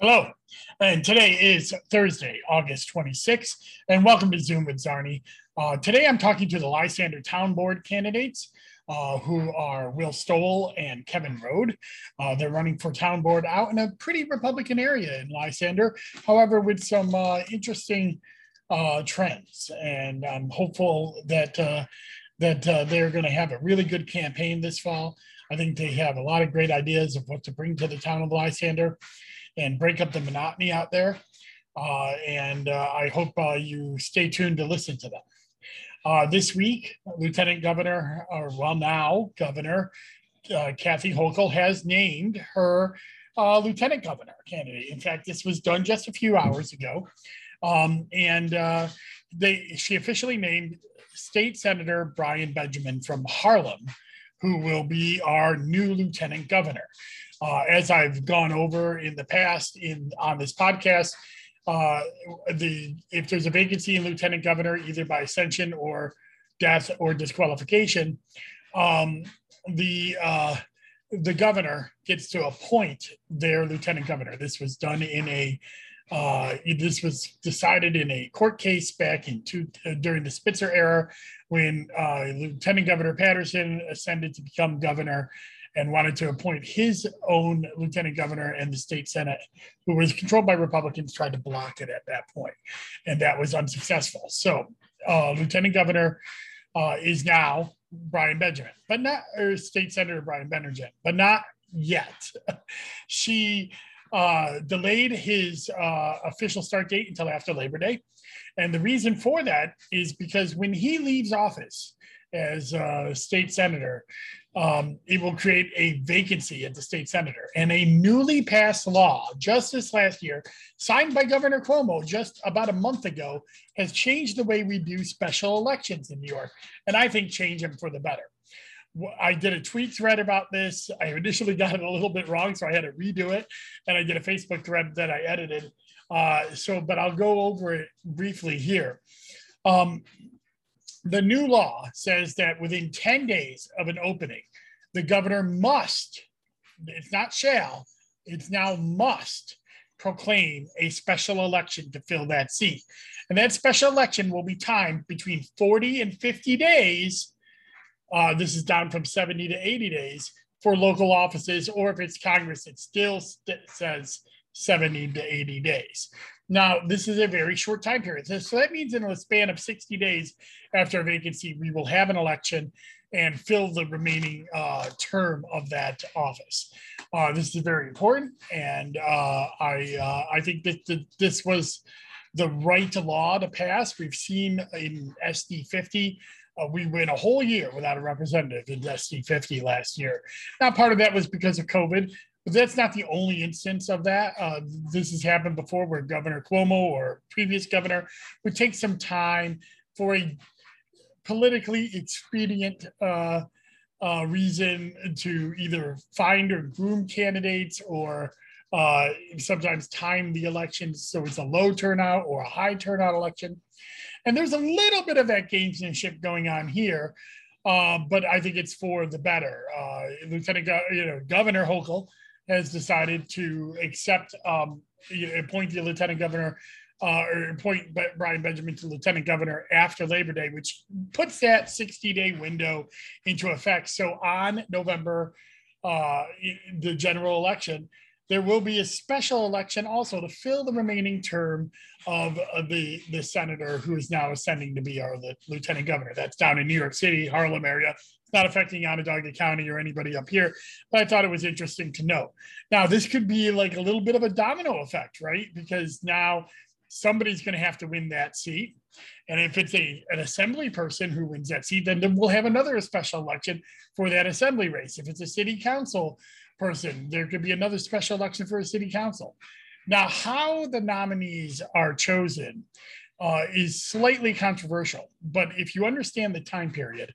Hello, and today is Thursday, August 26th, and welcome to Zoom with Czarny. Uh, today I'm talking to the Lysander Town Board candidates. Uh, who are Will Stowell and Kevin Rode. Uh, they're running for town board out in a pretty Republican area in Lysander, however, with some uh, interesting uh, trends. And I'm hopeful that uh, that they're going to have a really good campaign this fall. I think they have a lot of great ideas of what to bring to the town of Lysander and break up the monotony out there. Uh, and uh, I hope uh, you stay tuned to listen to them. Uh, this week, Lieutenant Governor, or well, now Governor uh, Kathy Hochul has named her uh, Lieutenant Governor candidate. In fact, this was done just a few hours ago. Um, and they, she officially named State Senator Brian Benjamin from Harlem, who will be our new Lieutenant Governor. Uh, as I've gone over in the past in on this podcast, uh, the if there's a vacancy in lieutenant governor, either by ascension or death or disqualification, um, the uh, the governor gets to appoint their lieutenant governor. This was done in a uh, this was decided in a court case back in two, uh, during the Spitzer era when uh, Lieutenant Governor Paterson ascended to become governor and wanted to appoint his own lieutenant governor and the state senate who was controlled by republicans tried to block it at that point and that was unsuccessful. So uh, lieutenant governor uh, is now brian benjamin but not or state senator brian benjamin but not yet. She uh, delayed his uh, official start date until after labor day and the reason for that is because when he leaves office as a state senator, um, it will create a vacancy at the state senator. And a newly passed law just this last year, signed by Governor Cuomo just about a month ago, has changed the way we do special elections in New York. And I think change them for the better. I did a tweet thread about this. I initially got it a little bit wrong, so I had to redo it. And I did a Facebook thread that I edited. Uh, so, but I'll go over it briefly here. Um, the new law says that within 10 days of an opening, the governor must, it's not shall, it's now must proclaim a special election to fill that seat. And that special election will be timed between 40 and 50 days. Uh, this is down from 70 to 80 days for local offices, or if it's Congress, it still st- says 70 to 80 days. Now, this is a very short time period. So, so that means in a span of 60 days after a vacancy, we will have an election and fill the remaining uh, term of that office. Uh, this is very important, and uh, I uh, I think that the, this was the right law to pass. We've seen in SD 50 uh, we went a whole year without a representative in SD 50 last year. Now, part of that was because of COVID, but that's not the only instance of that. Uh, this has happened before where Governor Cuomo or previous governor would take some time for a politically expedient uh, uh, reason to either find or groom candidates or uh, sometimes time the elections so it's a low turnout or a high turnout election. And there's a little bit of that gamesmanship going on here, uh, but I think it's for the better. Uh, Lieutenant, Go- you know, Governor Hochul has decided to accept um, appoint the lieutenant governor uh, or appoint Brian Benjamin to lieutenant governor after Labor Day, which puts that 60 day window into effect. So on November, uh, the general election, there will be a special election also to fill the remaining term of uh, the the senator who is now ascending to be our lieutenant governor. That's down in New York City, Harlem area It's not affecting Onondaga County or anybody up here, but I thought it was interesting to know. Now, this could be like a little bit of a domino effect, right? Because now somebody's going to have to win that seat. And if it's a, an assembly person who wins that seat, then we'll have another special election for that assembly race. If it's a city council person, there could be another special election for a city council. Now, how the nominees are chosen uh, is slightly controversial, but if you understand the time period,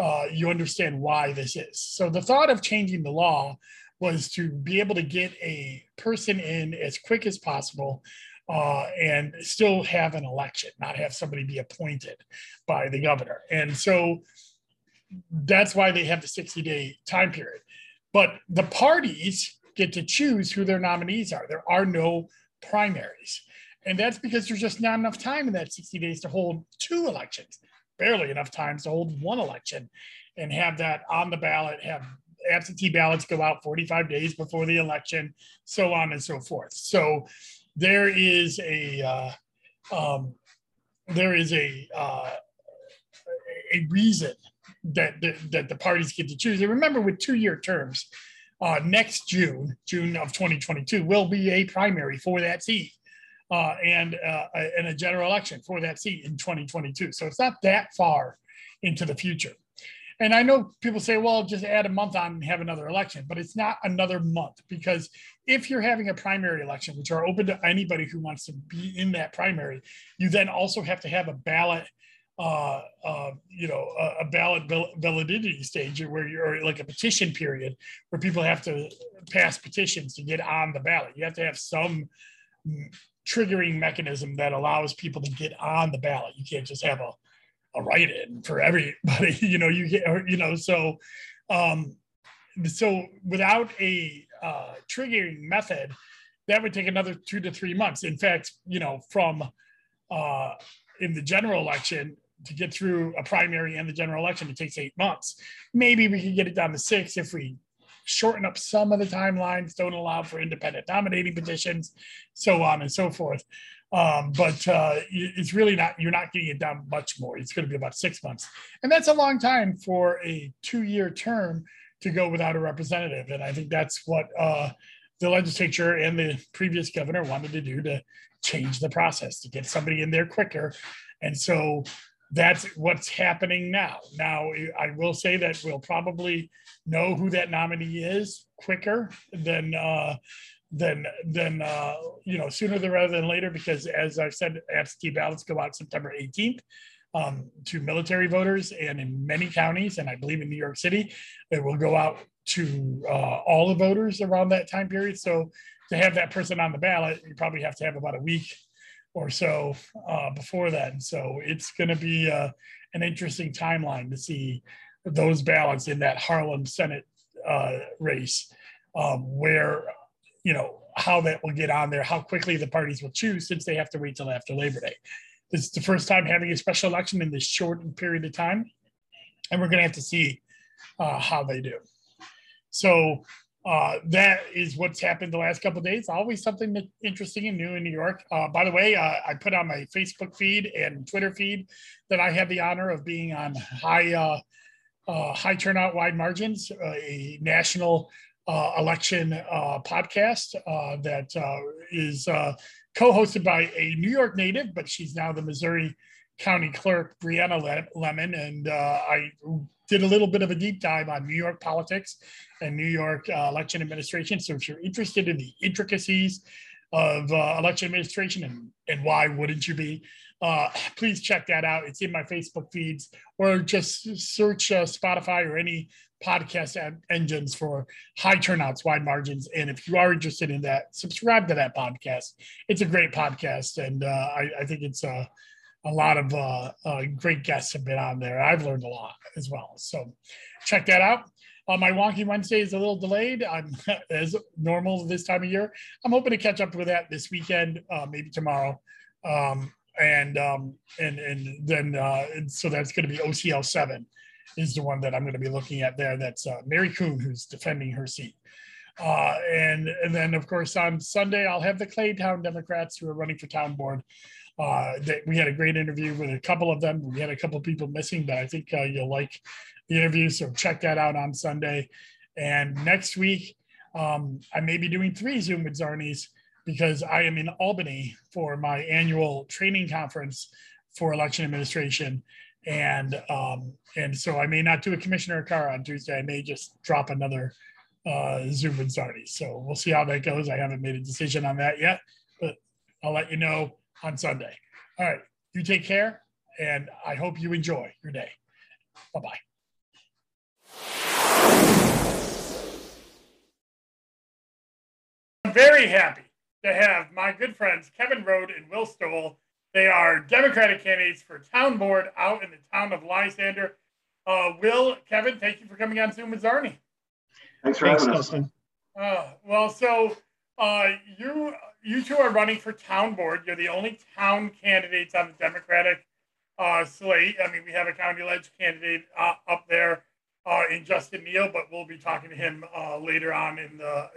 uh, you understand why this is. So the thought of changing the law was to be able to get a person in as quick as possible uh, and still have an election, not have somebody be appointed by the governor. And so that's why they have the 60 day time period. But the parties get to choose who their nominees are. There are no primaries. And that's because there's just not enough time in that 60 days to hold two elections, barely enough time to hold one election and have that on the ballot, have absentee ballots go out 45 days before the election, so on and so forth. So there is a uh, um, there is a uh, a reason that, that the parties get to choose. And remember, with two-year terms, uh, next June, June of 2022, will be a primary for that seat. Uh, and uh, and a general election for that seat in 2022. So it's not that far into the future. And I know people say, well, just add a month on and have another election, but it's not another month because if you're having a primary election, which are open to anybody who wants to be in that primary, you then also have to have a ballot, uh, uh, you know, a, a ballot validity stage where you're like a petition period where people have to pass petitions to get on the ballot. You have to have some triggering mechanism that allows people to get on the ballot. You can't just have a a write-in for everybody you know you you know so um so without a uh, triggering method that would take another two to three months in fact you know from uh in the general election to get through a primary and the general election it takes eight months maybe we could get it down to six if we shorten up some of the timelines don't allow for independent nominating petitions so on and so forth um, but uh, it's really not, you're not getting it down much more. It's going to be about six months. And that's a long time for a two year term to go without a representative. And I think that's what uh, the legislature and the previous governor wanted to do to change the process, to get somebody in there quicker. And so that's what's happening now. Now, I will say that we'll probably know who that nominee is quicker than uh, than than uh, you know sooner than rather than later because as I've said, absentee ballots go out September 18th um, to military voters, and in many counties, and I believe in New York City, it will go out to uh, all the voters around that time period. So to have that person on the ballot, you probably have to have about a week or so uh, before then. So it's going to be uh, an interesting timeline to see those ballots in that Harlem Senate uh, race, um, where you know, how that will get on there, how quickly the parties will choose since they have to wait till after Labor Day. This is the first time having a special election in this short period of time. And we're going to have to see uh, how they do. So uh, that is what's happened the last couple days. Always something interesting and new in New York. Uh, by the way, uh, I put on my Facebook feed and Twitter feed that I have the honor of being on high uh, uh, high turnout, wide margins, a national uh, election uh, podcast uh, that uh, is uh, co-hosted by a New York native, but she's now the Missouri County Clerk, Brianna Lennon, and uh, I did a little bit of a deep dive on New York politics and New York uh, election administration. So if you're interested in the intricacies of uh, election administration and, and why wouldn't you be, uh, please check that out. It's in my Facebook feeds or just search Spotify or any podcast engines for high turnouts, wide margins. And if you are interested in that, subscribe to that podcast. It's a great podcast, and uh, I, I, think it's a, a lot of uh, uh, great guests have been on there. I've learned a lot as well. So check that out. Uh, my wonky Wednesday is a little delayed. I'm as normal this time of year. I'm hoping to catch up with that this weekend, uh, maybe tomorrow. Um, and um, and and then uh, so that's going to be OCL seven is the one that I'm going to be looking at there. That's uh, Mary Kuhn who's defending her seat. Uh, and and then of course on Sunday I'll have the Claytown Democrats who are running for town board. Uh, that we had a great interview with a couple of them. We had a couple of people missing, but I think uh, you'll like the interview. So check that out on Sunday. And next week um, I may be doing three Zoom with Czarnys because I am in Albany for my annual training conference for election administration and um, and so I may not do a commissioner car on Tuesday. I may just drop another uh, Zoom with Czarny. So we'll see how that goes. I haven't made a decision on that yet, but I'll let you know on Sunday. All right, you take care, and I hope you enjoy your day. Bye bye. I'm very happy to have my good friends Kevin Rode and Will Stowell they are Democratic candidates for town board out in the town of Lysander. Uh, Will, Kevin, thank you for coming on Zoom with Czarny. Thanks for Thanks, having us. Dustin. Uh, well, so uh, you you two are running for town board. You're the only town candidates on the Democratic uh, slate. I mean, we have a county ledge candidate uh, up there uh, in Justin Neal, but we'll be talking to him uh, later on in the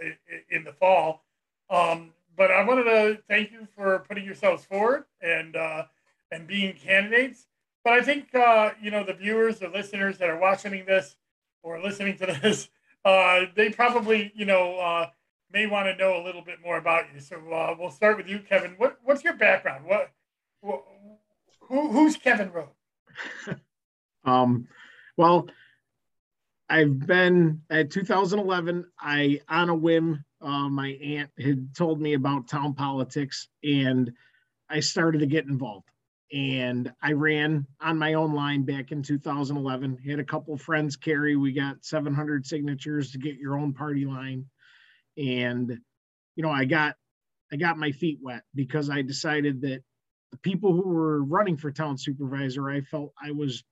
in the fall. Um, but I wanted to thank you for putting yourselves forward and uh, and being candidates. But I think uh, you know the viewers, the listeners that are watching this or listening to this, they probably you know may want to know a little bit more about you. So uh, we'll start with you, Kevin. What what's your background? What, what who, who's Kevin Rode? Um, well, I've been at 2011. I, on a whim, uh, my aunt had told me about town politics, and I started to get involved. And I ran on my own line back in 2011. Had a couple friends carry. We got 700 signatures to get your own party line, and you know, I got I got my feet wet because I decided that the people who were running for town supervisor, I felt I was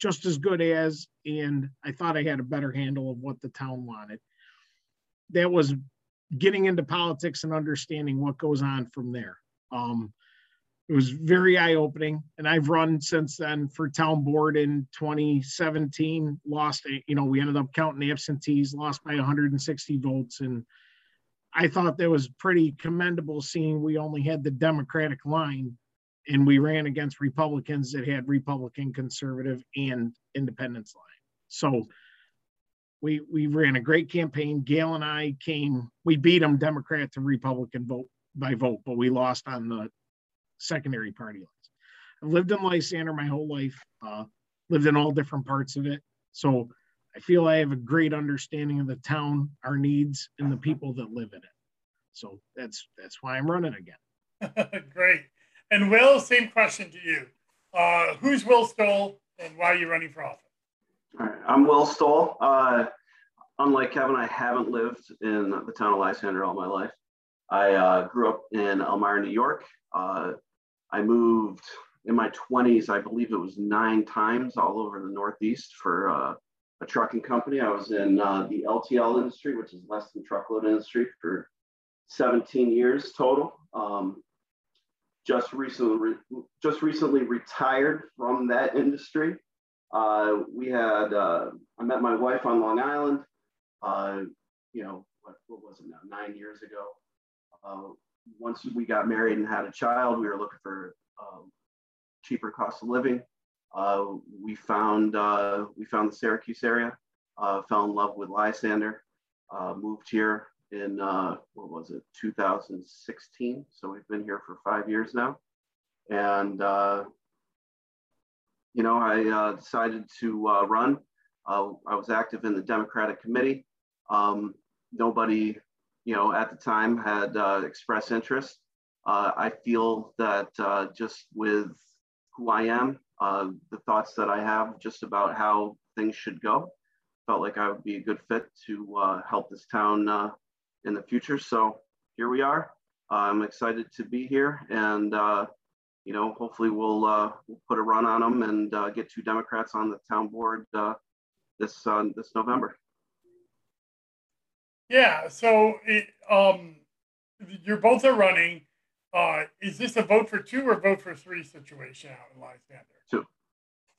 just as good as, and I thought I had a better handle of what the town wanted. That was getting into politics and understanding what goes on from there. Um, it was very eye opening, and I've run since then for town board in 2017. Lost, you know, we ended up counting absentees, lost by 160 votes, and I thought that was pretty commendable, seeing we only had the Democratic line and we ran against Republicans that had Republican, conservative, and independence line. So we we ran a great campaign. Gail and I came, we beat them Democrat to Republican vote by vote, but we lost on the secondary party lines. I've lived in Lysander my whole life, uh, lived in all different parts of it. So I feel I have a great understanding of the town, our needs, and the people that live in it. So that's that's why I'm running again. Great. And Will, same question to you. Uh, who's Will Stowell, and why are you running for office? All right, I'm Will Stowell. Uh, unlike Kevin, I haven't lived in the town of Lysander all my life. I uh, grew up in Elmira, New York. Uh, I moved in my 20s, I believe it was nine times all over the Northeast for uh, a trucking company. I was in uh, the LTL industry, which is less than truckload industry, for 17 years total. Um, just recently, just recently retired from that industry. Uh, we had, uh, I met my wife on Long Island, uh, you know, what, what was it now, nine years ago. Uh, once we got married and had a child, we were looking for um, cheaper cost of living. Uh, we found uh, we found the Syracuse area, uh, fell in love with Lysander, uh, moved here in uh, what was it 2016. So we've been here for five years now, and uh, you know I decided to run. I was active in the Democratic Committee. Um, nobody, you know, at the time had expressed interest. I feel that just with who I am, uh, the thoughts that I have just about how things should go, felt like I would be a good fit to uh, help this town uh, in the future. So here we are. I'm excited to be here, and uh, you know, hopefully we'll uh, we'll put a run on them and uh, get two Democrats on the town board uh, this uh, this November. Yeah. So it, um, you're both are running. Uh, is this a vote for two or vote for three situation out in Lysander? Two.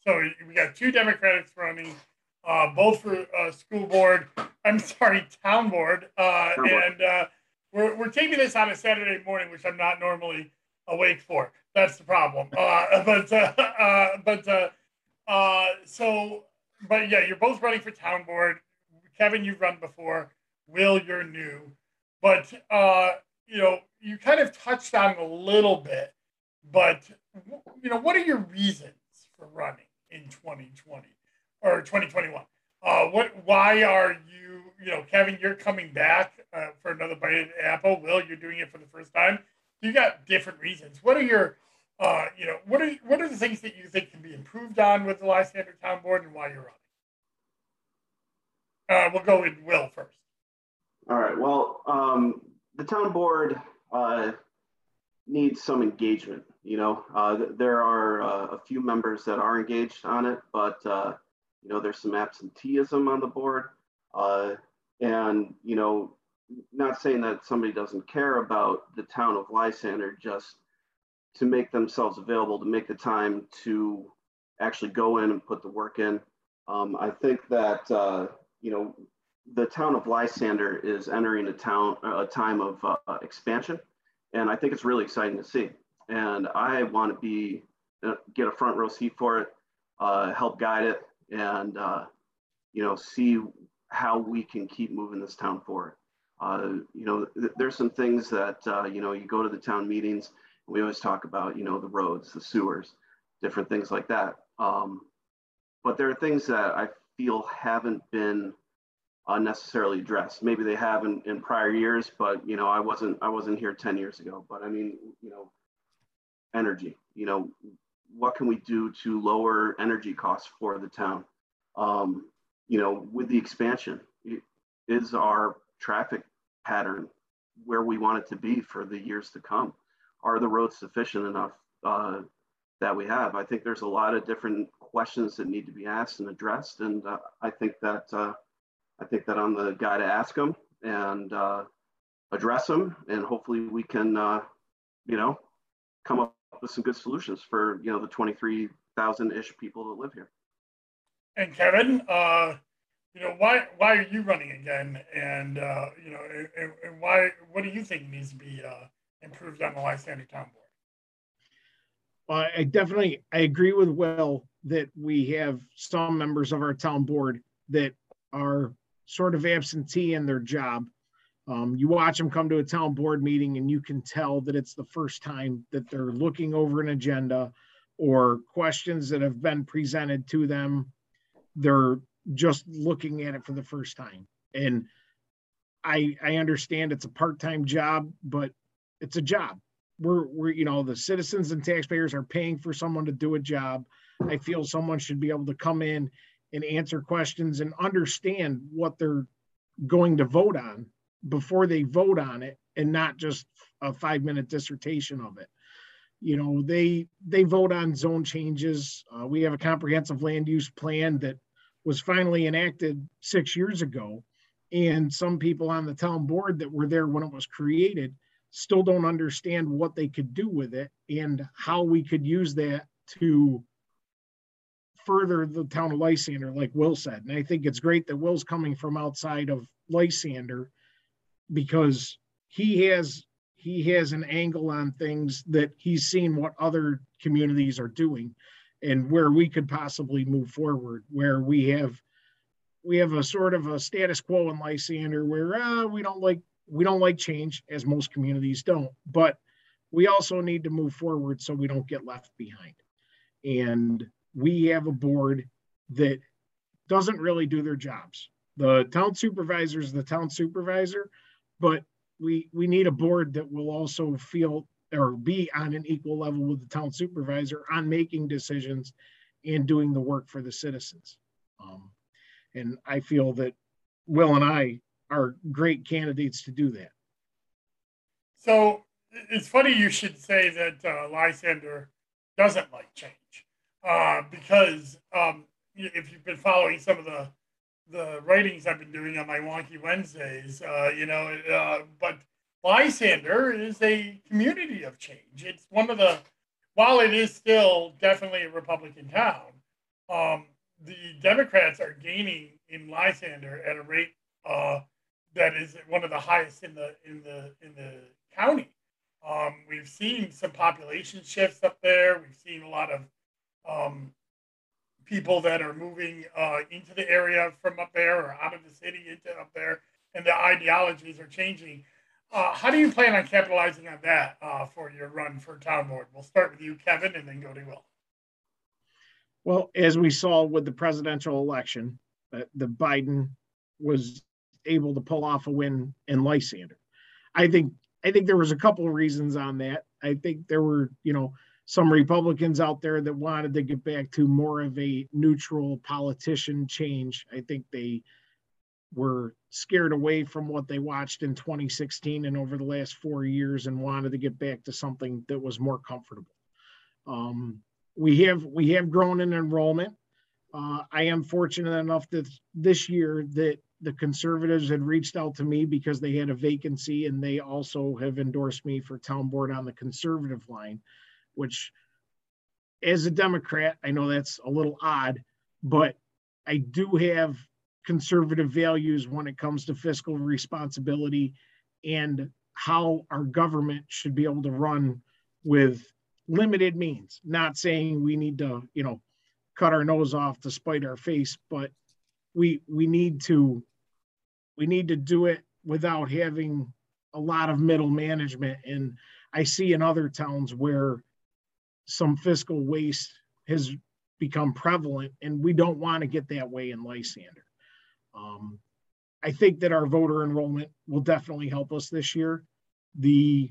So we got two Democrats running, uh, both for uh, school board. I'm sorry, town board. Uh, Town board. and uh, we're, we're taping this on a Saturday morning, which I'm not normally awake for. That's the problem. Uh, but uh, uh, but uh, uh, so but yeah, you're both running for town board. Kevin, you've run before. Will, you're new. But uh, you know, you kind of touched on a little bit. But you know, what are your reasons for running in 2020 or 2021? Uh, what? Why are you? You know, Kevin, you're coming back uh, for another bite at apple. Will, you're doing it for the first time. You got different reasons. What are your uh, you know, what are what are the things that you think can be improved on with the Lysander Town Board and why you're running? Uh, we'll go with Will first. All right. Well, um, the town board uh, needs some engagement. You know, uh, th- there are uh, a few members that are engaged on it, but uh, you know, there's some absenteeism on the board. Uh, And, you know, not saying that somebody doesn't care about the town of Lysander, just to make themselves available, to make the time to actually go in and put the work in. Um, I think that, uh, you know, the town of Lysander is entering a town, a time of uh, expansion. And I think it's really exciting to see. And I want to be, uh, get a front row seat for it, uh, help guide it, and, uh, you know, see how we can keep moving this town forward. Uh, you know, th- there's some things that, uh, you know, you go to the town meetings, we always talk about, you know, the roads, the sewers, different things like that. Um, but there are things that I feel haven't been uh, necessarily addressed. Maybe they have in, in prior years, but you know, I wasn't I wasn't here 10 years ago. But I mean, you know, energy. You know, what can we do to lower energy costs for the town? Um, you know, with the expansion, is our traffic pattern where we want it to be for the years to come? Are the roads sufficient enough uh, that we have? I think there's a lot of different questions that need to be asked and addressed, and uh, I think that uh, I think that I'm the guy to ask them and uh, address them, and hopefully we can, uh, you know, come up with some good solutions for you know the 23,000 ish people that live here. And Kevin, uh, you know, why why are you running again? And uh, you know, and, and why what do you think needs to be uh, improved on the Lysander Town Board? Uh, I definitely I agree with Will that we have some members of our town board that are sort of absentee in their job. Um, you watch them come to a town board meeting and you can tell that it's the first time that they're looking over an agenda or questions that have been presented to them. They're just looking at it for the first time. And I I understand it's a part-time job, but it's a job. We're we're you know the citizens and taxpayers are paying for someone to do a job. I feel someone should be able to come in and answer questions and understand what they're going to vote on before they vote on it and not just a five minute dissertation of it. You know they they vote on zone changes. Uh, we have a comprehensive land use plan that was finally enacted six years ago. And some people on the town board that were there when it was created still don't understand what they could do with it and how we could use that to further the town of Lysander, like Will said. And I think it's great that Will's coming from outside of Lysander because he has he has an angle on things that he's seen what other communities are doing and where we could possibly move forward where we have we have a sort of a status quo in Lysander where uh, we don't like we don't like change as most communities don't but we also need to move forward so we don't get left behind and we have a board that doesn't really do their jobs. The town supervisor is the town supervisor, but we we need a board that will also feel or be on an equal level with the town supervisor on making decisions and doing the work for the citizens. Um, and I feel that Will and I are great candidates to do that. So it's funny you should say that uh, Lysander doesn't like change uh, because um, if you've been following some of the the writings I've been doing on my Wonky Wednesdays, uh, you know, uh, but Lysander is a community of change. It's one of the, while it is still definitely a Republican town, um, the Democrats are gaining in Lysander at a rate uh, that is one of the highest in the in the in the county. Um, we've seen some population shifts up there. We've seen a lot of um, people that are moving uh, into the area from up there or out of the city into up there, and the ideologies are changing. Uh, how do you plan on capitalizing on that uh, for your run for town board? We'll start with you, Kevin, and then go to Will. Well, as we saw with the presidential election, uh, the Biden was able to pull off a win in Lysander. I think I think there was a couple of reasons on that. I think there were, you know, some Republicans out there that wanted to get back to more of a neutral politician change. I think they were scared away from what they watched in 2016 and over the last four years and wanted to get back to something that was more comfortable. Um, we have we have grown in enrollment. Uh, I am fortunate enough that this year that the conservatives had reached out to me because they had a vacancy and they also have endorsed me for town board on the conservative line, which as a Democrat, I know that's a little odd, but I do have conservative values when it comes to fiscal responsibility and how our government should be able to run with limited means. Not saying we need to, you know, cut our nose off to spite our face, but we we need to we need to do it without having a lot of middle management. And I see in other towns where some fiscal waste has become prevalent, and we don't want to get that way in Lysander. Um, I think that our voter enrollment will definitely help us this year. The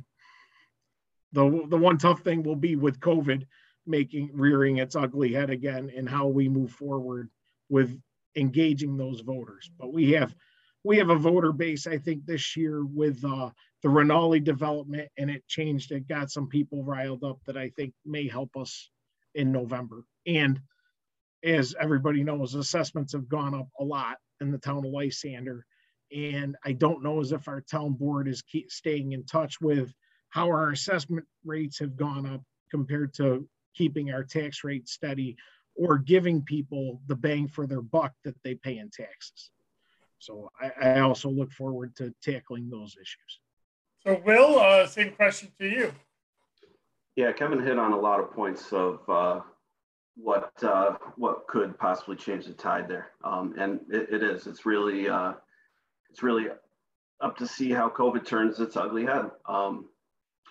the the one tough thing will be with COVID making rearing its ugly head again and how we move forward with engaging those voters. But we have we have a voter base, I think, this year with uh, the Rinaldi development, and it changed. It got some people riled up that I think may help us in November. And as everybody knows, assessments have gone up a lot in the town of Lysander. And I don't know as if our town board is keep staying in touch with how our assessment rates have gone up compared to keeping our tax rate steady or giving people the bang for their buck that they pay in taxes. So I, I also look forward to tackling those issues. So, Will, uh, same question to you. Yeah, Kevin hit on a lot of points of uh, what uh, what could possibly change the tide there, um, and it, it is. It's really uh, it's really up to see how COVID turns its ugly head. Um,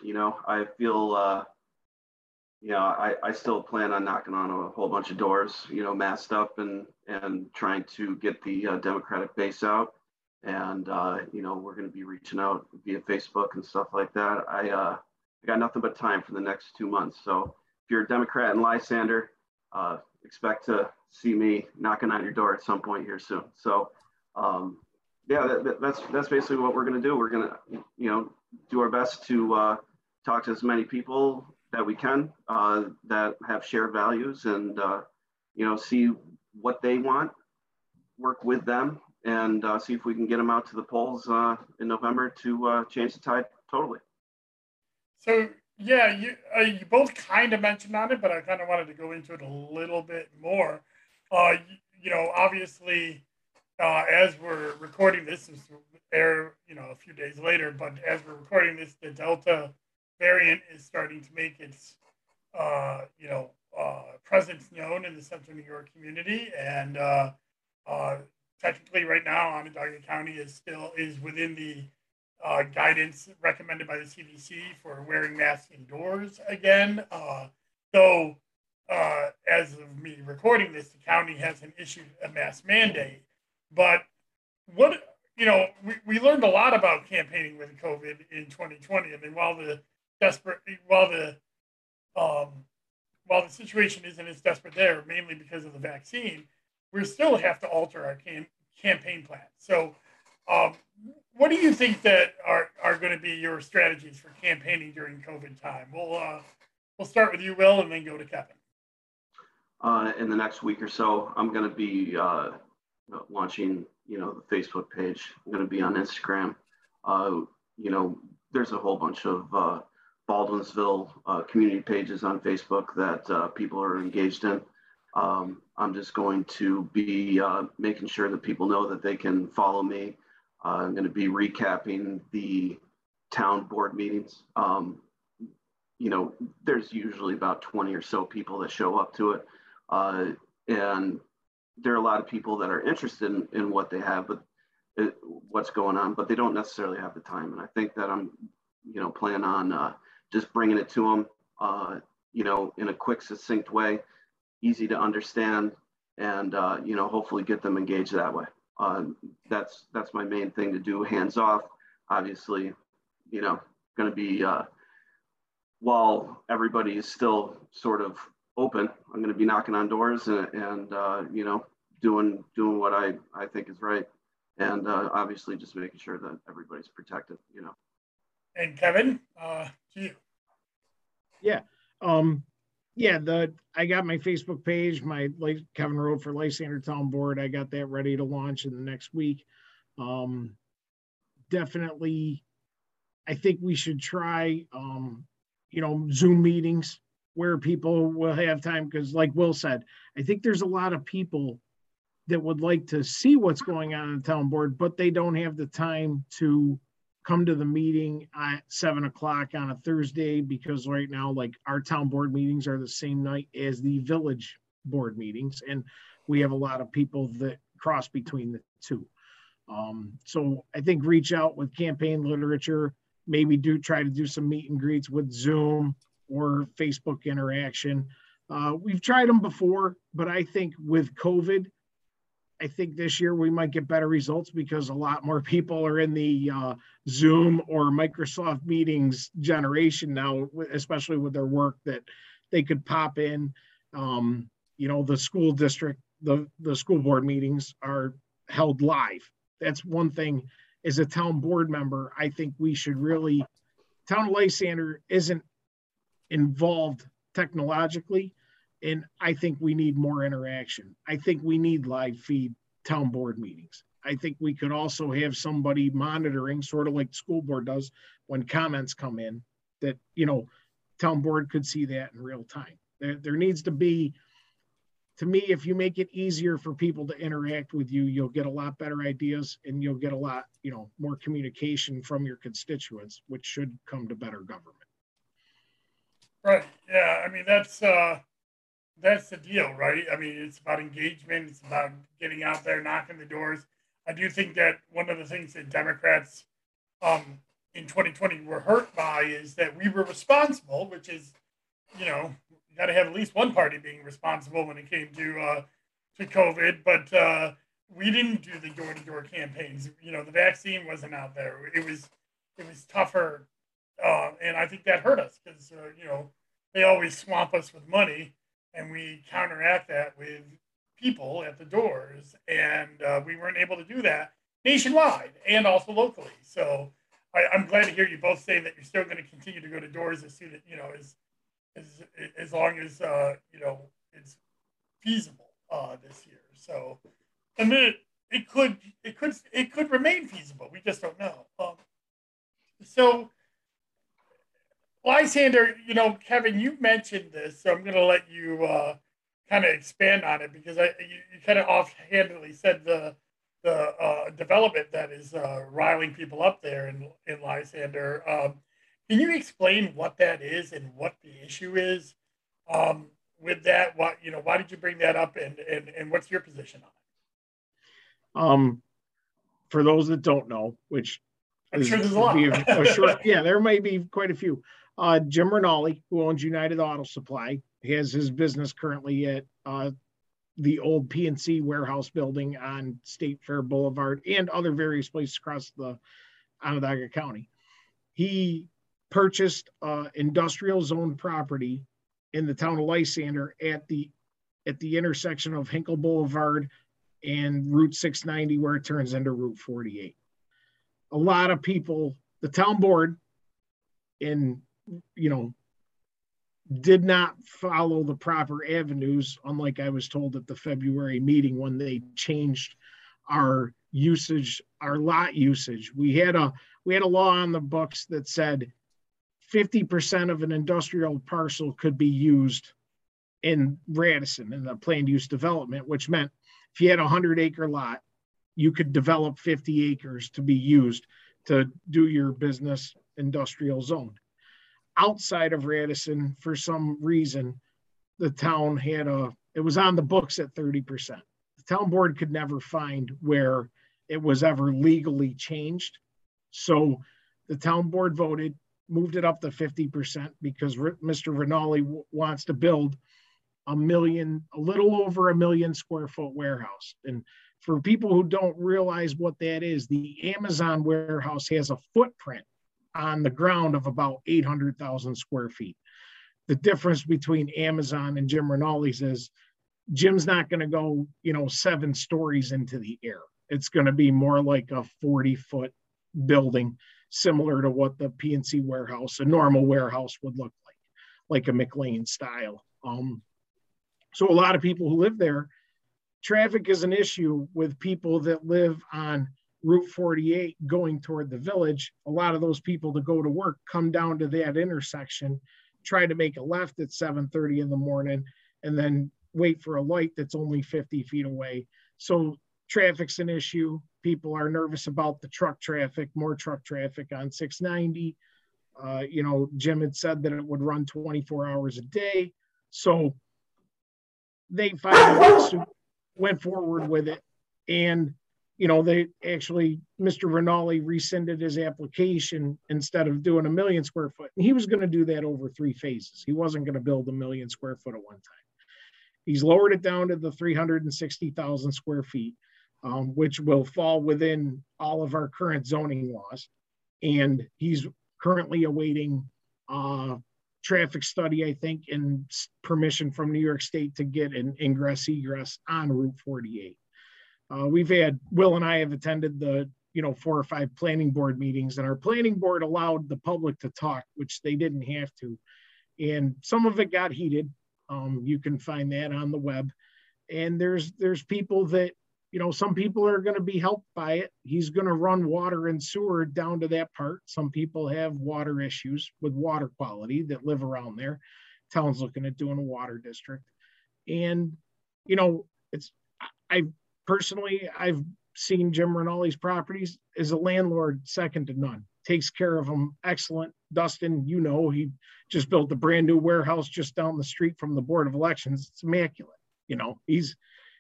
you know, I feel uh, you know I, I still plan on knocking on a whole bunch of doors, you know, masked up and and trying to get the uh, Democratic base out. And uh, you know, we're going to be reaching out via Facebook and stuff like that. I uh, I got nothing but time for the next two months. So if you're a Democrat in Lysander, uh, expect to see me knocking on your door at some point here soon. So, um, yeah, that, that's that's basically what we're going to do. We're going to, you know, do our best to uh, talk to as many people that we can uh, that have shared values, and uh, you know, see what they want, work with them, and uh, see if we can get them out to the polls uh, in November to change the tide totally. So yeah, you uh, you both kind of mentioned on it, but I kind of wanted to go into it a little bit more. Uh, you, you know, obviously, uh, as we're recording this, this air, you know, a few days later, but as we're recording this, the Delta variant is starting to make its, uh, you know, uh, presence known in the Central New York community, and uh, uh, technically, right now, Onondaga County is still is within the uh, guidance recommended by the CDC for wearing masks indoors again. Uh, so, as of me recording this, the county hasn't issued a mask mandate. But what, you know, we, we learned a lot about campaigning with COVID in 2020. I mean, while the desperate, while the, um, while the situation isn't as desperate there, mainly because of the vaccine, we still have to alter our cam- campaign plan. So, um, what do you think that are, are going to be your strategies for campaigning during COVID time? We'll uh, we'll start with you, Will, and then go to Kevin. Uh, in the next week or so, I'm going to be uh, launching, you know, the Facebook page. I'm going to be on Instagram. Uh, you know, there's a whole bunch of uh, Baldwinsville uh, community pages on Facebook that people are engaged in. Um, I'm just going to be making sure that people know that they can follow me uh, I'm going to be recapping the town board meetings. Um, you know, there's usually about 20 or so people that show up to it. Uh, and there are a lot of people that are interested in, in what they have, but it, what's going on, but they don't necessarily have the time. And I think that I'm, you know, plan on uh, just bringing it to them, uh, you know, in a quick, succinct way, easy to understand, and, uh, you know, hopefully get them engaged that way. Uh, that's that's my main thing to do. Hands off, obviously, you know, going to be uh, while everybody is still sort of open. I'm going to be knocking on doors and, and uh, you know doing doing what I I think is right, and uh, obviously just making sure that everybody's protected. You know. And Kevin, uh, to you. Yeah. Um, yeah, the I got my Facebook page, my like Kevin Rode for Lysander Town Board. I got that ready to launch in the next week. Um, definitely, I think we should try, um, you know, Zoom meetings where people will have time because, like Will said, I think there's a lot of people that would like to see what's going on in the town board, but they don't have the time to come to the meeting at seven o'clock on a Thursday because right now, like our town board meetings are the same night as the village board meetings, and we have a lot of people that cross between the two. Um, so I think reach out with campaign literature, maybe do try to do some meet and greets with Zoom or Facebook interaction. Uh, we've tried them before, but I think with COVID, I think this year we might get better results because a lot more people are in the uh, Zoom or Microsoft meetings generation now, especially with their work that they could pop in. Um, you know, the school district, the, the school board meetings are held live. That's one thing as a town board member, I think we should really, town of Lysander isn't involved technologically. And I think we need more interaction. I think we need live feed town board meetings. I think we could also have somebody monitoring, sort of like the school board does when comments come in, that, you know, town board could see that in real time. There, there needs to be, to me, if you make it easier for people to interact with you, you'll get a lot better ideas and you'll get a lot, you know, more communication from your constituents, which should come to better government. Right. Yeah. I mean, that's uh, that's the deal, right? I mean, it's about engagement. It's about getting out there, knocking the doors. I do think that one of the things that Democrats um, in 2020 were hurt by is that we were responsible, which is, you know, you got to have at least one party being responsible when it came to uh, to COVID, but uh, we didn't do the door to door campaigns. You know, the vaccine wasn't out there. It was it was tougher, uh, and I think that hurt us because uh, you know they always swamp us with money, and we counteract that with people at the doors, and uh, we weren't able to do that nationwide and also locally. So I, I'm glad to hear you both say that you're still going to continue to go to doors as soon as you know as as as long as uh, you know it's feasible uh, this year. So, and then it, it could it could it could remain feasible. We just don't know. Um, so, Lysander, you know, Kevin, you mentioned this, so I'm going to let you uh, kind of expand on it because I you, you kind of offhandedly said the the uh, development that is uh, riling people up there in in Lysander. Um, can you explain what that is and what the issue is um, with that? What you know, why did you bring that up, and and and what's your position on it? Um, for those that don't know, which I'm is- sure there's a lot. a- a short- yeah, there may be quite a few. Uh, Jim Rinaldi, who owns United Auto Supply, has his business currently at uh, the old P&C warehouse building on State Fair Boulevard and other various places across the Onondaga County. He purchased uh, industrial zone property in the town of Lysander at the at the intersection of Hencle Boulevard and Route 690 where it turns into Route 48. A lot of people, the town board in, you know, did not follow the proper avenues, unlike I was told at the February meeting when they changed our usage, our lot usage. We had a we had a law on the books that said 50% of an industrial parcel could be used in Radisson in the planned use development, which meant if you had a hundred acre lot, you could develop 50 acres to be used to do your business industrial zone. Outside of Radisson, for some reason, the town had a, it was on the books at 30%. The town board could never find where it was ever legally changed. So the town board voted, moved it up to 50% because Mr. Rinaldi wants to build a million, a little over a million square foot warehouse. And for people who don't realize what that is, the Amazon warehouse has a footprint on the ground of about 800,000 square feet. The difference between Amazon and Jim Rinaldi's is Jim's not going to go, you know, seven stories into the air. It's going to be more like a 40 foot building, similar to what the P&C warehouse, a normal warehouse would look like, like a McLane style Um, so a lot of people who live there, traffic is an issue with people that live on Route 48 going toward the village. A lot of those people to go to work come down to that intersection, try to make a left at 7:30 in the morning, and then wait for a light that's only 50 feet away. So traffic's an issue. People are nervous about the truck traffic, more truck traffic on 690. Uh, you know, Jim had said that it would run 24 hours a day. So they finally went forward with it. And, you know, they actually, Mr. Rinaldi rescinded his application instead of doing a million square foot. And he was going to do that over three phases. He wasn't going to build a million square foot at one time. He's lowered it down to the 360,000 square feet, um, which will fall within all of our current zoning laws. And he's currently awaiting uh, traffic study, I think, and permission from New York State to get an ingress egress on Route 48. Uh, we've had, Will and I have attended the, you know, four or five planning board meetings and our planning board allowed the public to talk, which they didn't have to. And some of it got heated. Um, you can find that on the web. And there's, there's people that, you know, some people are going to be helped by it. He's going to run water and sewer down to that part. Some people have water issues with water quality that live around there. Town's looking at doing a water district. And, you know, it's, I- personally, I've seen Jim Rinaldi's properties as a landlord, second to none. Takes care of them excellent. Dustin, you know, he just built a brand new warehouse just down the street from the Board of Elections. It's immaculate. You know, he's,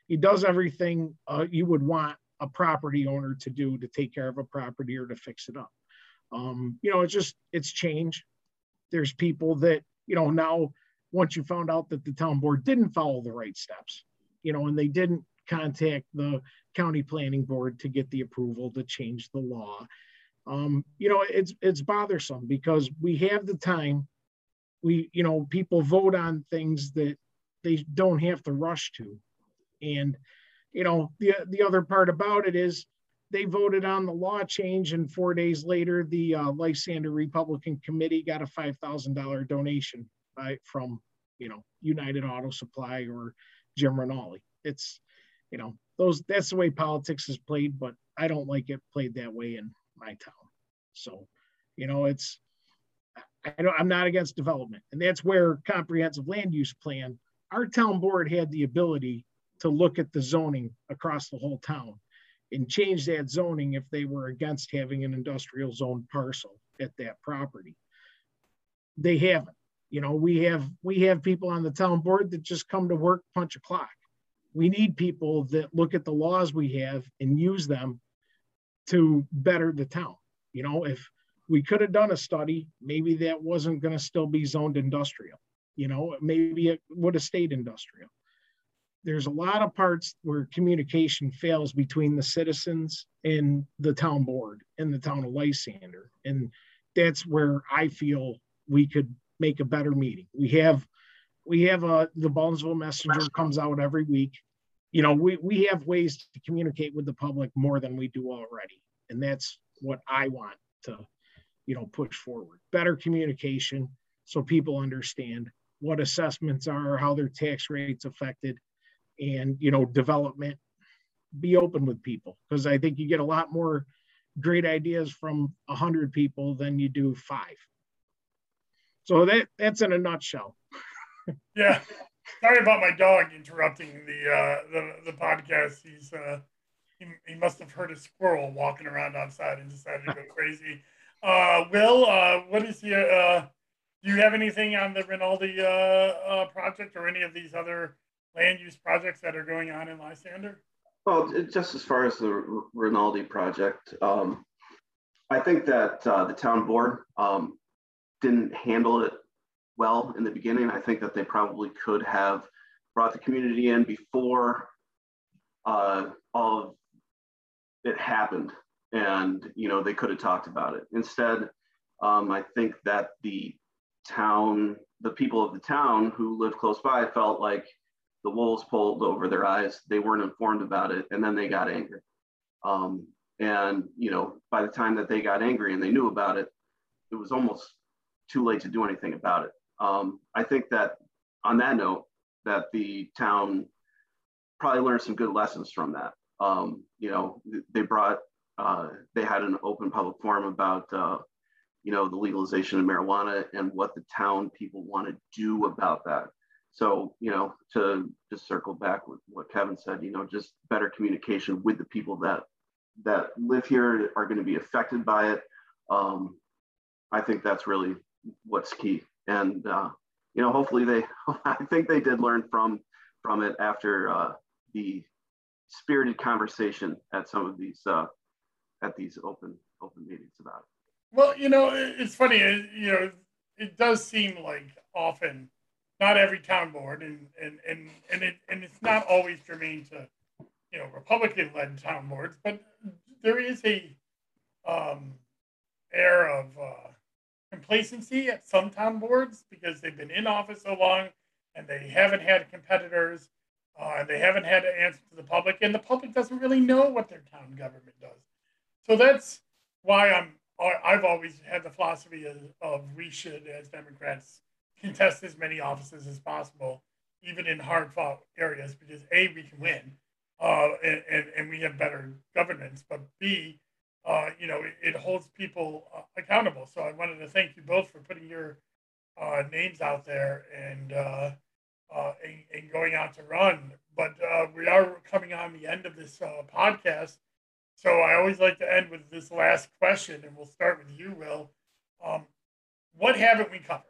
he does everything uh, you would want a property owner to do to take care of a property or to fix it up. Um, you know, it's just, it's change. There's people that, you know, now, once you found out that the town board didn't follow the right steps, you know, and they didn't contact the county planning board to get the approval to change the law. Um, you know, it's, it's bothersome because we have the time. We, you know, people vote on things that they don't have to rush to. And, you know, the, the other part about it is they voted on the law change and four days later, the uh, Lysander Republican Committee got a $5,000 donation by, from, you know, United Auto Supply or Jim Rinaldi. It's, you know, those, that's the way politics is played, but I don't like it played that way in my town. So, you know, it's, I don't, I'm not against development. And that's where comprehensive land use plan, our town board had the ability to look at the zoning across the whole town and change that zoning if they were against having an industrial zone parcel at that property. They haven't. You know, we have we have people on the town board that just come to work, punch a clock. We need people that look at the laws we have and use them to better the town. You know, if we could have done a study, maybe that wasn't going to still be zoned industrial. You know, maybe it would have stayed industrial there's a lot of parts where communication fails between the citizens and the town board and the town of Lysander. And that's where I feel we could make a better meeting. We have, we have a, the Baldwinsville Messenger comes out every week. You know, we, we have ways to communicate with the public more than we do already. And that's what I want to, you know, push forward. Better communication so people understand what assessments are, how their tax rates affected and you know development be open with people because i think you get a lot more great ideas from a hundred people than you do five so that that's in a nutshell Yeah. Sorry about my dog interrupting the uh, the, the podcast. He's uh, he, he must have heard a squirrel walking around outside and decided to go crazy. Uh, Will, uh, what is your uh, do you have anything on the Rinaldi uh, uh, project or any of these other land use projects that are going on in Lysander? Well, just as far as the R- Rinaldi project, um, I think that uh, the town board um, didn't handle it well in the beginning. I think that they probably could have brought the community in before uh, all of it happened, and you know they could have talked about it. Instead, um, I think that the town, the people of the town who live close by, felt like the wolves pulled over their eyes. They weren't informed about it, and then they got angry. Um, and you know, by the time that they got angry and they knew about it, it was almost too late to do anything about it. Um, I think that on that note, that the town probably learned some good lessons from that. Um, you know, they brought, uh, they had an open public forum about, uh, you know, the legalization of marijuana and what the town people want to do about that. So, you know, to just circle back with what Kevin said, you know, just better communication with the people that that live here are going to be affected by it. Um, I think that's really what's key. And uh, you know, hopefully they, I think they did learn from from it after uh, the spirited conversation at some of these uh, at these open open meetings about it. Well, you know, it's funny. You know, it does seem like often, not every town board, and and and and it and it's not always germane to, you know, Republican-led town boards, but there is a um, air of uh, complacency at some town boards because they've been in office so long and they haven't had competitors, uh, and they haven't had to answer to the public, and the public doesn't really know what their town government does. So that's why I'm I've always had the philosophy of, of we should, as Democrats, contest as many offices as possible, even in hard fought areas, because A, we can win, uh, and, and, and we have better governance, but B, uh, you know, it, it holds people uh, accountable. So I wanted to thank you both for putting your uh, names out there and, uh, uh, and, and going out to run. But uh, we are coming on the end of this podcast. So I always like to end with this last question, and we'll start with you, Will. Um, what haven't we covered?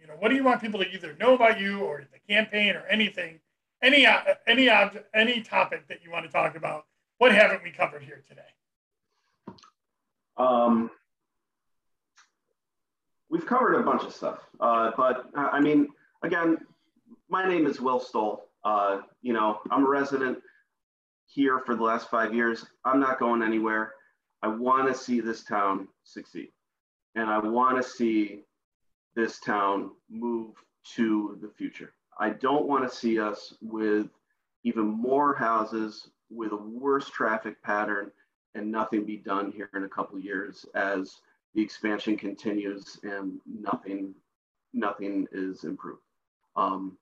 You know, what do you want people to either know about you or the campaign or anything, any any any topic that you want to talk about? What haven't we covered here today? Um, we've covered a bunch of stuff, uh, but uh, I mean, again, my name is Will Stowell. Uh, you know, I'm a resident here for the last five years. I'm not going anywhere. I want to see this town succeed, and I want to see this town move to the future. I don't want to see us with even more houses with a worse traffic pattern and nothing be done here in a couple of years as the expansion continues and nothing nothing is improved. Um,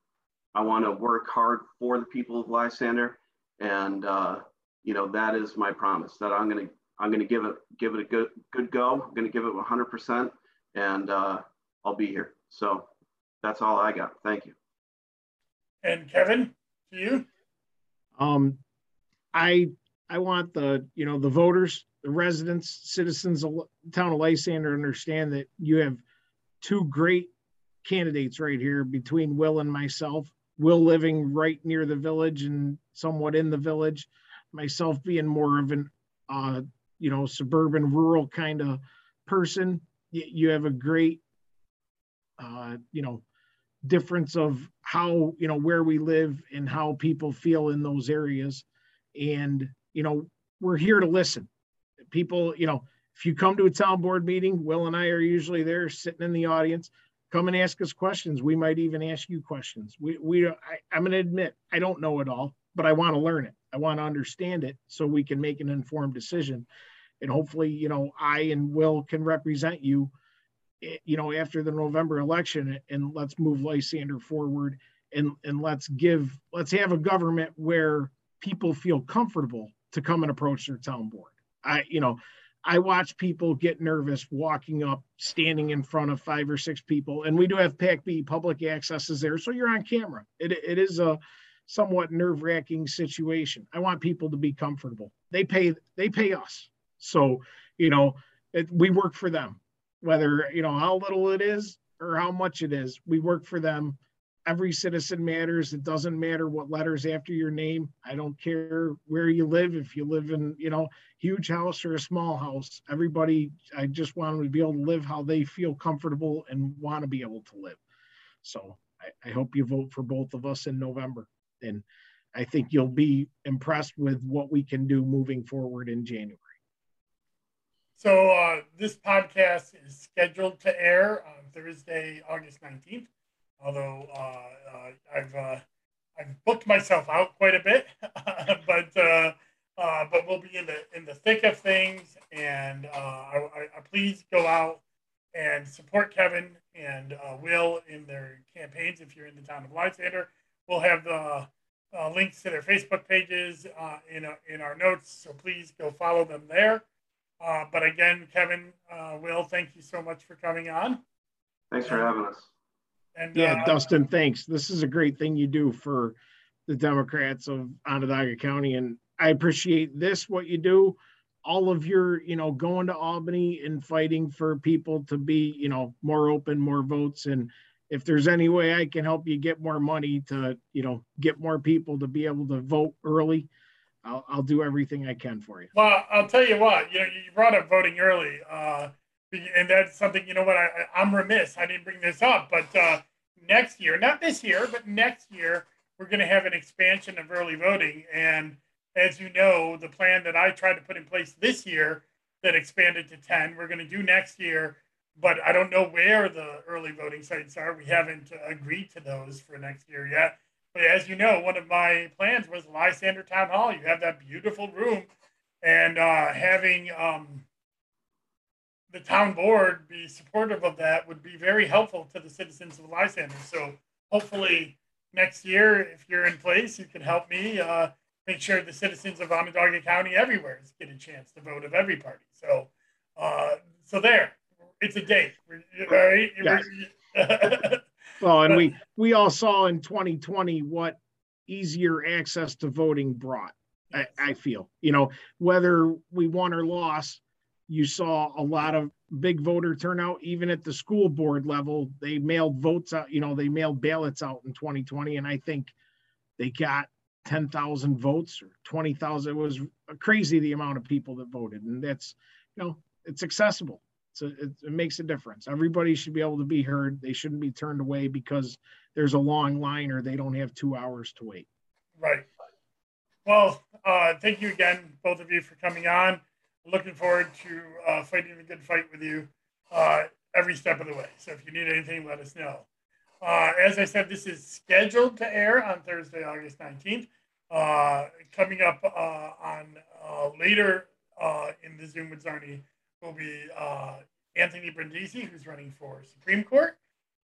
I want to work hard for the people of Lysander, and uh, you know that is my promise that I'm gonna I'm gonna give it give it a good good go. I'm gonna give it 100 percent, and uh, I'll be here. So that's all I got. Thank you. And Kevin, to you. Um, I I want the you know the voters, the residents, citizens of town of Lysander understand that you have two great candidates right here between Will and myself. Will living right near the village and somewhat in the village, myself being more of an uh, you know suburban rural kind of person. You, you have a great uh, you know difference of how you know where we live and how people feel in those areas and you know we're here to listen. People you know if you come to a town board meeting will and i are usually there sitting in the audience. Come and ask us questions. We might even ask you questions. We we I, i'm going to admit i don't know it all but i want to learn it. I want to understand it so we can make an informed decision. And hopefully you know i and will can represent you eh, you know, after the November election and let's move Lysander forward and, and let's give, let's have a government where people feel comfortable to come and approach their town board. I, you know, I watch people get nervous walking up, standing in front of five or six people, and we do have PAC B public access is there, so you're on camera. It, it is a somewhat nerve wracking situation. I want people to be comfortable. They pay, they pay us, so you know, it, we work for them whether you know how little it is or how much it is we work for them every citizen matters. It doesn't matter what letters after your name. I don't care where you live. If you live in you know huge house or a small house everybody i just want them to be able to live how they feel comfortable and want to be able to live. So I, I hope you vote for both of us in november. And i think you'll be impressed with what we can do moving forward in january. So uh, this podcast is scheduled to air on Thursday, August nineteenth. Although uh, uh, I've uh, I've booked myself out quite a bit, but uh, but we'll be in the in the thick of things. And uh, I, I, please go out and support Kevin and uh, Will in their campaigns. If you're in the town of Lysander, we'll have the links to their Facebook pages in, in our notes. So please go follow them there. But again, Kevin, Will, thank you so much for coming on. Thanks for having us. And Yeah, uh, Dustin, thanks. This is a great thing you do for the Democrats of Onondaga County, and I appreciate this, what you do. All of your, you know, going to Albany and fighting for people to be, you know, more open, more votes. And if there's any way I can help you get more money to, you know, get more people to be able to vote early, I'll, I'll do everything I can for you. Well, I'll tell you what, you know, you brought up voting early, uh, and that's something, you know what, I, I'm remiss. I didn't bring this up, but uh, next year, not this year, but next year, we're going to have an expansion of early voting. And as you know, the plan that I tried to put in place this year that expanded to 10, we're going to do next year. But I don't know where the early voting sites are. We haven't agreed to those for next year yet. But as you know, one of my plans was Lysander Town Hall. You have that beautiful room, and uh, having um, the town board be supportive of that would be very helpful to the citizens of Lysander. So hopefully next year, if you're in place, you can help me uh, make sure the citizens of Onondaga County everywhere get a chance to vote of every party. So, uh, so there, it's a date. Right? We're- Well, and we, we all saw in 2020 what easier access to voting brought. I, I feel, you know, whether we won or lost, you saw a lot of big voter turnout, even at the school board level. They mailed votes out, you know, they mailed ballots out in 2020, and I think they got 10,000 votes or 20,000. It was crazy the amount of people that voted, and that's, you know, it's accessible. So it, it makes a difference. Everybody should be able to be heard. They shouldn't be turned away because there's a long line or they don't have two hours to wait. Right. Well, uh, thank you again, both of you, for coming on. Looking forward to uh, fighting the good fight with you uh, every step of the way. So if you need anything, let us know. Uh, as I said, this is scheduled to air on Thursday, August 19th. Uh, coming up uh, on uh, later in the Zoom with Czarny will be Anthony Brindisi, who's running for Supreme Court,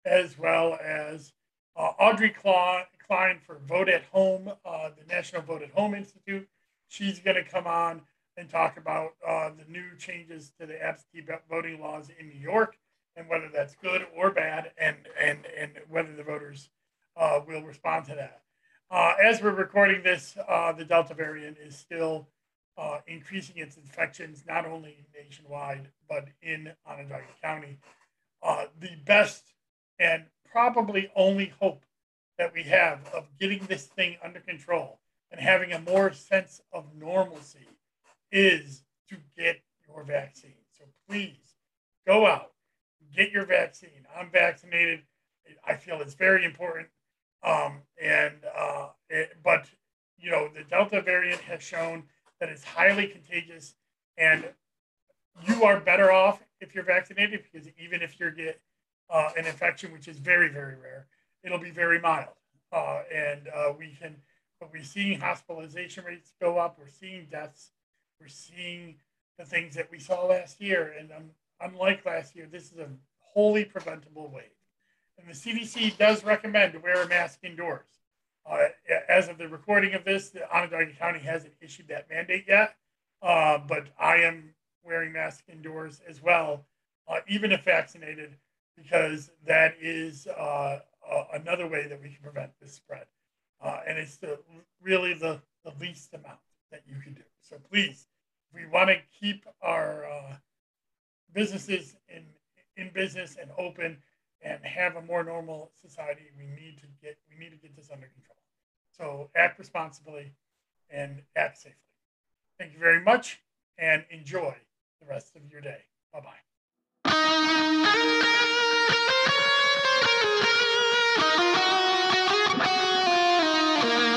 as well as Audrey Kline, for Vote at Home, the National Vote at Home Institute. She's going to come on and talk about uh, the new changes to the absentee voting laws in New York and whether that's good or bad, and and and whether the voters uh, will respond to that. Uh, as we're recording this, uh, the Delta variant is still uh, increasing its infections not only nationwide but in Onondaga County. Uh, the best and probably only hope that we have of getting this thing under control and having a more sense of normalcy is to get your vaccine. So please go out, get your vaccine. I'm vaccinated. I feel it's very important. Um, and uh, it, but you know the Delta variant has shown that it's highly contagious, and you are better off if you're vaccinated because even if you get uh, an infection, which is very very rare, it'll be very mild, uh, and uh, we can. But we're seeing hospitalization rates go up. We're seeing deaths. We're seeing the things that we saw last year, and um, unlike last year, this is a wholly preventable wave. And the CDC does recommend to wear a mask indoors. Uh, as of the recording of this, the Onondaga County hasn't issued that mandate yet, uh, but I am wearing masks indoors as well, uh, even if vaccinated, because that is uh, another way that we can prevent this spread. Uh, and it's the, really the, the least amount that you can do. So please, we want to keep our uh, businesses in, in business and open and have a more normal society. We need to get we need to get this under control. So act responsibly and act safely. Thank you very much and enjoy the rest of your day. Bye bye.